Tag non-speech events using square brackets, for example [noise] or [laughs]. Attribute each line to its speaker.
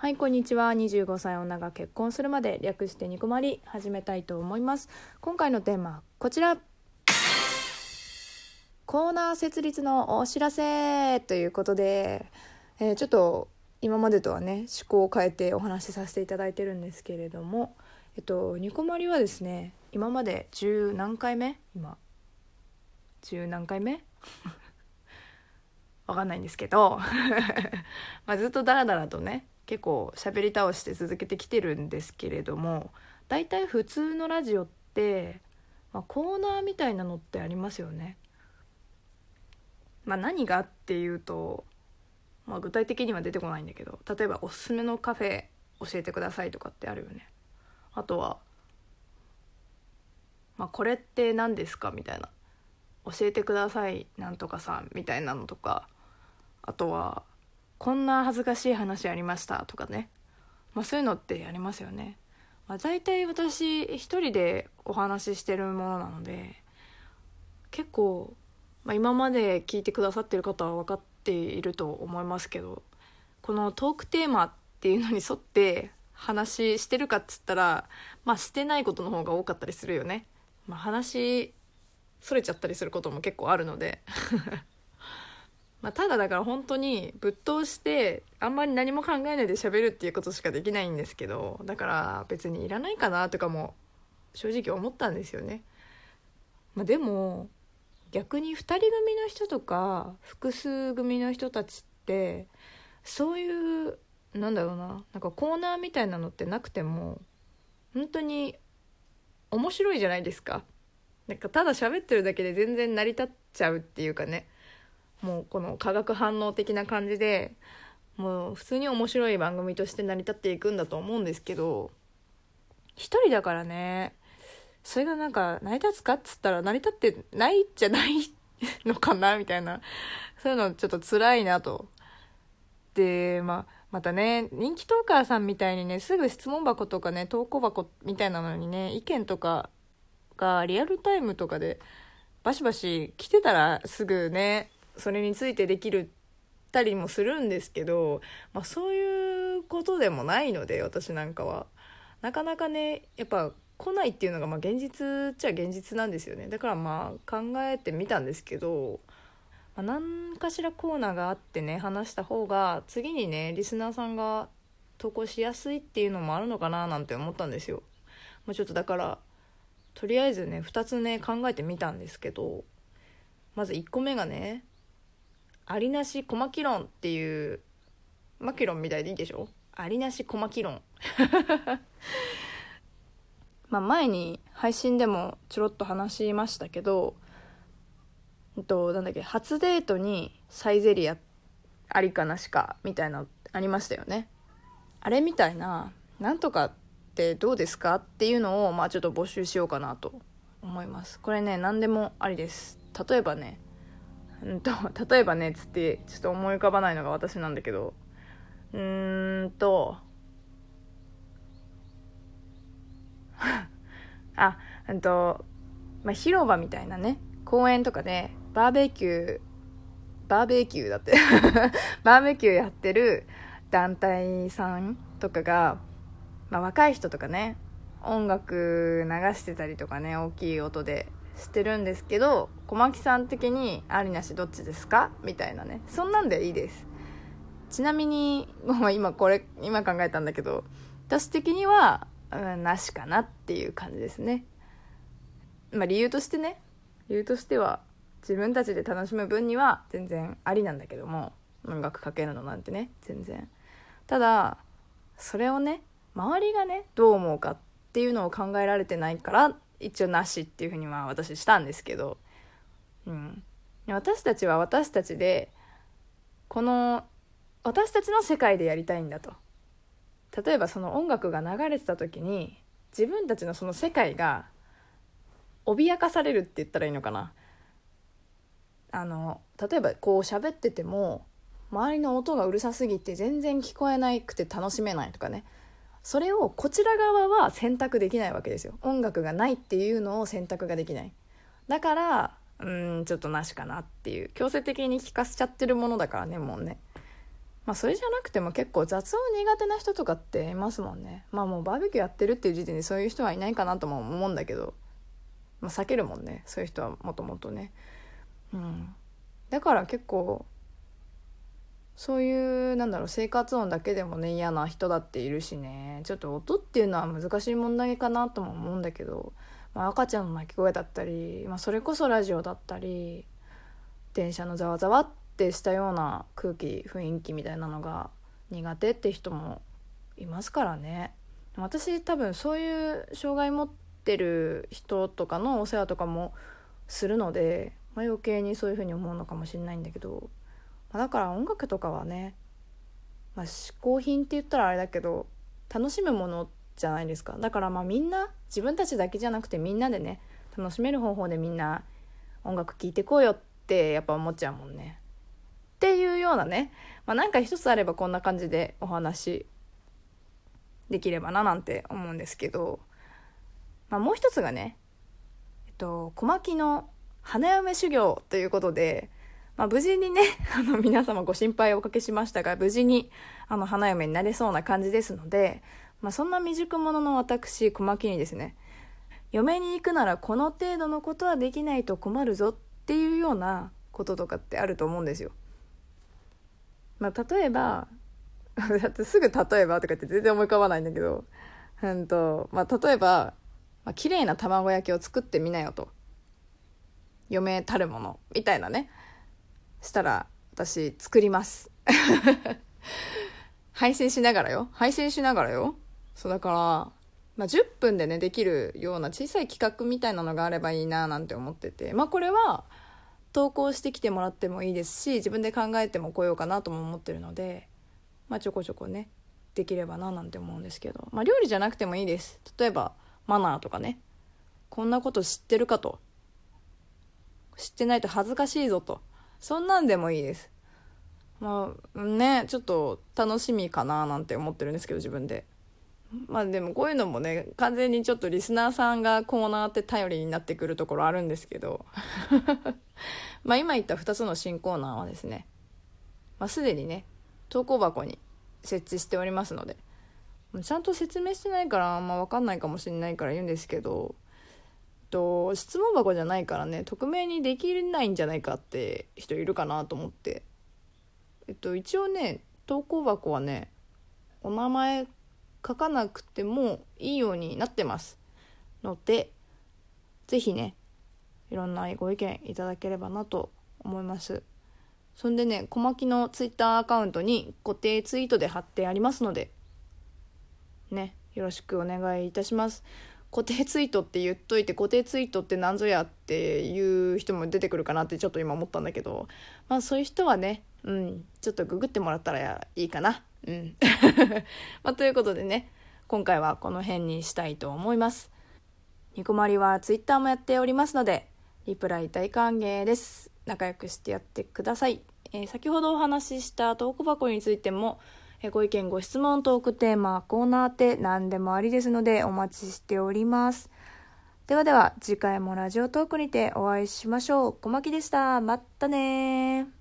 Speaker 1: はい、こんにちは。25歳女が結婚するまで略してニコマリ始めたいと思います。今回のテーマ、こちら。コーナー設立のお知らせということで、えーちょっと今までとはね、趣向を変えてお話しさせていただいてるんですけれども、えっと、ニコマリはですね、今まで10何回目？今。10何回目？[laughs] わかんないんですけど [laughs] まあずっとダラダラとね結構喋り倒して続けてきてるんですけれども大体普通のラジオって、まあ、コーナーみたいなのってありますよね。まあ、何がっていうと、まあ、具体的には出てこないんだけど例えばおすすめのカフェ教えてくださいとかってあるよね。あとは、まあ、これって何ですか？みたいな教えてくださいなんとかさんみたいなのとかあとはこんな恥ずかしい話ありましたとかね、まあ、そういうのってありますよね、まあ、大体私一人でお話ししてるものなので結構、まあ、今まで聞いてくださってる方は分かっていると思いますけどこのトークテーマっていうのに沿って話してるかっつったらまあしてないことの方が多かったりするよね、まあ、話それちゃったりすることも結構あるので。まあただだから本当にぶっ通してあんまり何も考えないで喋るっていうことしかできないんですけどだから別にいらないかなとかも正直思ったんですよね。まあ、でも逆に2人組の人とか複数組の人たちってそういうなんだろうななんかコーナーみたいなのってなくても本当に面白いじゃないですか。なんかただ喋ってるだけで全然成り立っちゃうっていうかねもうこの化学反応的な感じでもう普通に面白い番組として成り立っていくんだと思うんですけど一人だからねそれがなんか成り立つかっつったら成り立ってないじゃないのかなみたいなそういうのちょっと辛いなと。でまあまたね人気トーカーさんみたいにねすぐ質問箱とかね投稿箱みたいなのにね意見とかがリアルタイムとかでバシバシ来てたらすぐねそれについてできるたりもするんですけど、まあ、そういうことでもないので私なんかはなかなかねやっぱ来ないっていうのがまあ現実っちゃ現実なんですよねだからまあ考えてみたんですけど、まあ、何かしらコーナーがあってね話した方が次にねリスナーさんが投稿しやすいっていうのもあるのかななんて思ったんですよ。まあ、ちょっとだからとりあえずね2つね考えてみたんですけどまず1個目がねありなし小牧論っていうマキロンみたいでいいでしょ？ありなし小牧論。[laughs] まあ前に配信でもちょろっと話しましたけどうんとなんだっけ初デートにサイゼリアありかなしかみたいなありましたよね。あれみたいななんとかってどうですかっていうのをまあちょっと募集しようかなと思います。これね何でもありです。例えばねうんと例えばねつってちょっと思い浮かばないのが私なんだけど。うーんと。[laughs] あうんと、まあ、広場みたいなね。公園とかでバーベキューバーベキューだって。[laughs] バーベキューやってる団体さんとかが、まあ、若い人とかね音楽流してたりとかね大きい音で。してるんですけど小牧さん的にありなしどっちですか？みたいなね。そんなんでいいです。ちなみに、今これ今考えたんだけど私的には、うん、なしかなっていう感じですね。まあ理由としてね。理由としては自分たちで楽しむ分には全然ありなんだけども音楽かけるのなんてね全然。ただそれをね周りがねどう思うかっていうのを考えられてないから一応なしっていうふうには私したんですけど、うん、私たちは私たちでこの私たちの世界でやりたいんだと。例えばその音楽が流れてた時に自分たちのその世界が脅かされるって言ったらいいのかな。あの例えばこう喋ってても周りの音がうるさすぎて全然聞こえなくて楽しめないとかね。それをこちら側は選択できないわけですよ。音楽がないっていうのを選択ができない。だからうんちょっとなしかなっていう。強制的に聞かせちゃってるものだからねもうね。まあそれじゃなくても結構雑音苦手な人とかっていますもんね。まあもうバーベキューやってるっていう時点でそういう人はいないかなとも思うんだけど、まあ、避けるもんね。そういう人はもともとね。うん。だから結構そういうなんだろう生活音だけでもね嫌な人だっているしね。ちょっと音っていうのは難しい問題かなとも思うんだけど、まあ、赤ちゃんの泣き声だったり、まあ、それこそラジオだったり電車のざわざわってしたような空気雰囲気みたいなのが苦手って人もいますからね。私多分そういう障害持ってる人とかのお世話とかもするので、まあ、余計にそういうふうに思うのかもしれないんだけど、まあ、だから音楽とかはね、まあ、嗜好品って言ったらあれだけど楽しむものじゃないですかだからまあみんな自分たちだけじゃなくてみんなでね楽しめる方法でみんな音楽聴いてこうよってやっぱ思っちゃうもんね。っていうようなね、まあ、なんか一つあればこんな感じでお話できればななんて思うんですけど、まあ、もう一つがね、えっと、小牧の花嫁修行ということで、まあ、無事にね、[laughs] あの、皆様ご心配をおかけしましたが、無事に、あの、花嫁になれそうな感じですので、まあ、そんな未熟者の私、小牧にですね、嫁に行くならこの程度のことはできないと困るぞっていうようなこととかってあると思うんですよ。まあ、例えば [laughs] だってすぐ「例えば」とかって全然思い浮かばないんだけど、うんとまあ、例えば、まあ綺麗な卵焼きを作ってみなよと嫁たるものみたいなねしたら私作ります。[laughs] 配信しながらよ。配信しながらよ。そうだから、まあ、10分でねできるような小さい企画みたいなのがあればいいななんて思ってて。まあこれは投稿してきてもらってもいいですし自分で考えても来ようかなとも思ってるので、まあ、ちょこちょこねできればななんて思うんですけど、まあ、料理じゃなくてもいいです。例えばマナーとかね。こんなこと知ってるかと。知ってないと恥ずかしいぞと。そんなんでもいいです。まあねちょっと楽しみかななんて思ってるんですけど自分で。まあでもこういうのもね完全にちょっとリスナーさんがコーナーって頼りになってくるところあるんですけど。[laughs] まあ今言った2つの新コーナーはですね、まあ、すでにね投稿箱に設置しておりますので。ちゃんと説明してないからあんま分かんないかもしれないから言うんですけど。と質問箱じゃないからね匿名にできないんじゃないかって人いるかなと思って。えっと一応ね投稿箱はねお名前書かなくてもいいようになってます。ので是非ねいろんなご意見いただければなと思います。そんでね小牧のツイッターアカウントに固定ツイートで貼ってありますのでねよろしくお願いいたします。固定ツイートって言っといて固定ツイートって何ぞやっていう人も出てくるかなってちょっと今思ったんだけどまあそういう人はねうんちょっとググってもらったらいいかなうん。[laughs] まあ、ということでね今回はこの辺にしたいと思います。ニコマリはツイッターもやっておりますのでリプライ大歓迎です。仲良くしてやってください、えー、先ほどお話ししたトーク箱についてもえご意見ご質問トークテーマコーナーって何でもありですのでお待ちしております。ではでは次回もラジオトークにてお会いしましょう。小牧でした。またね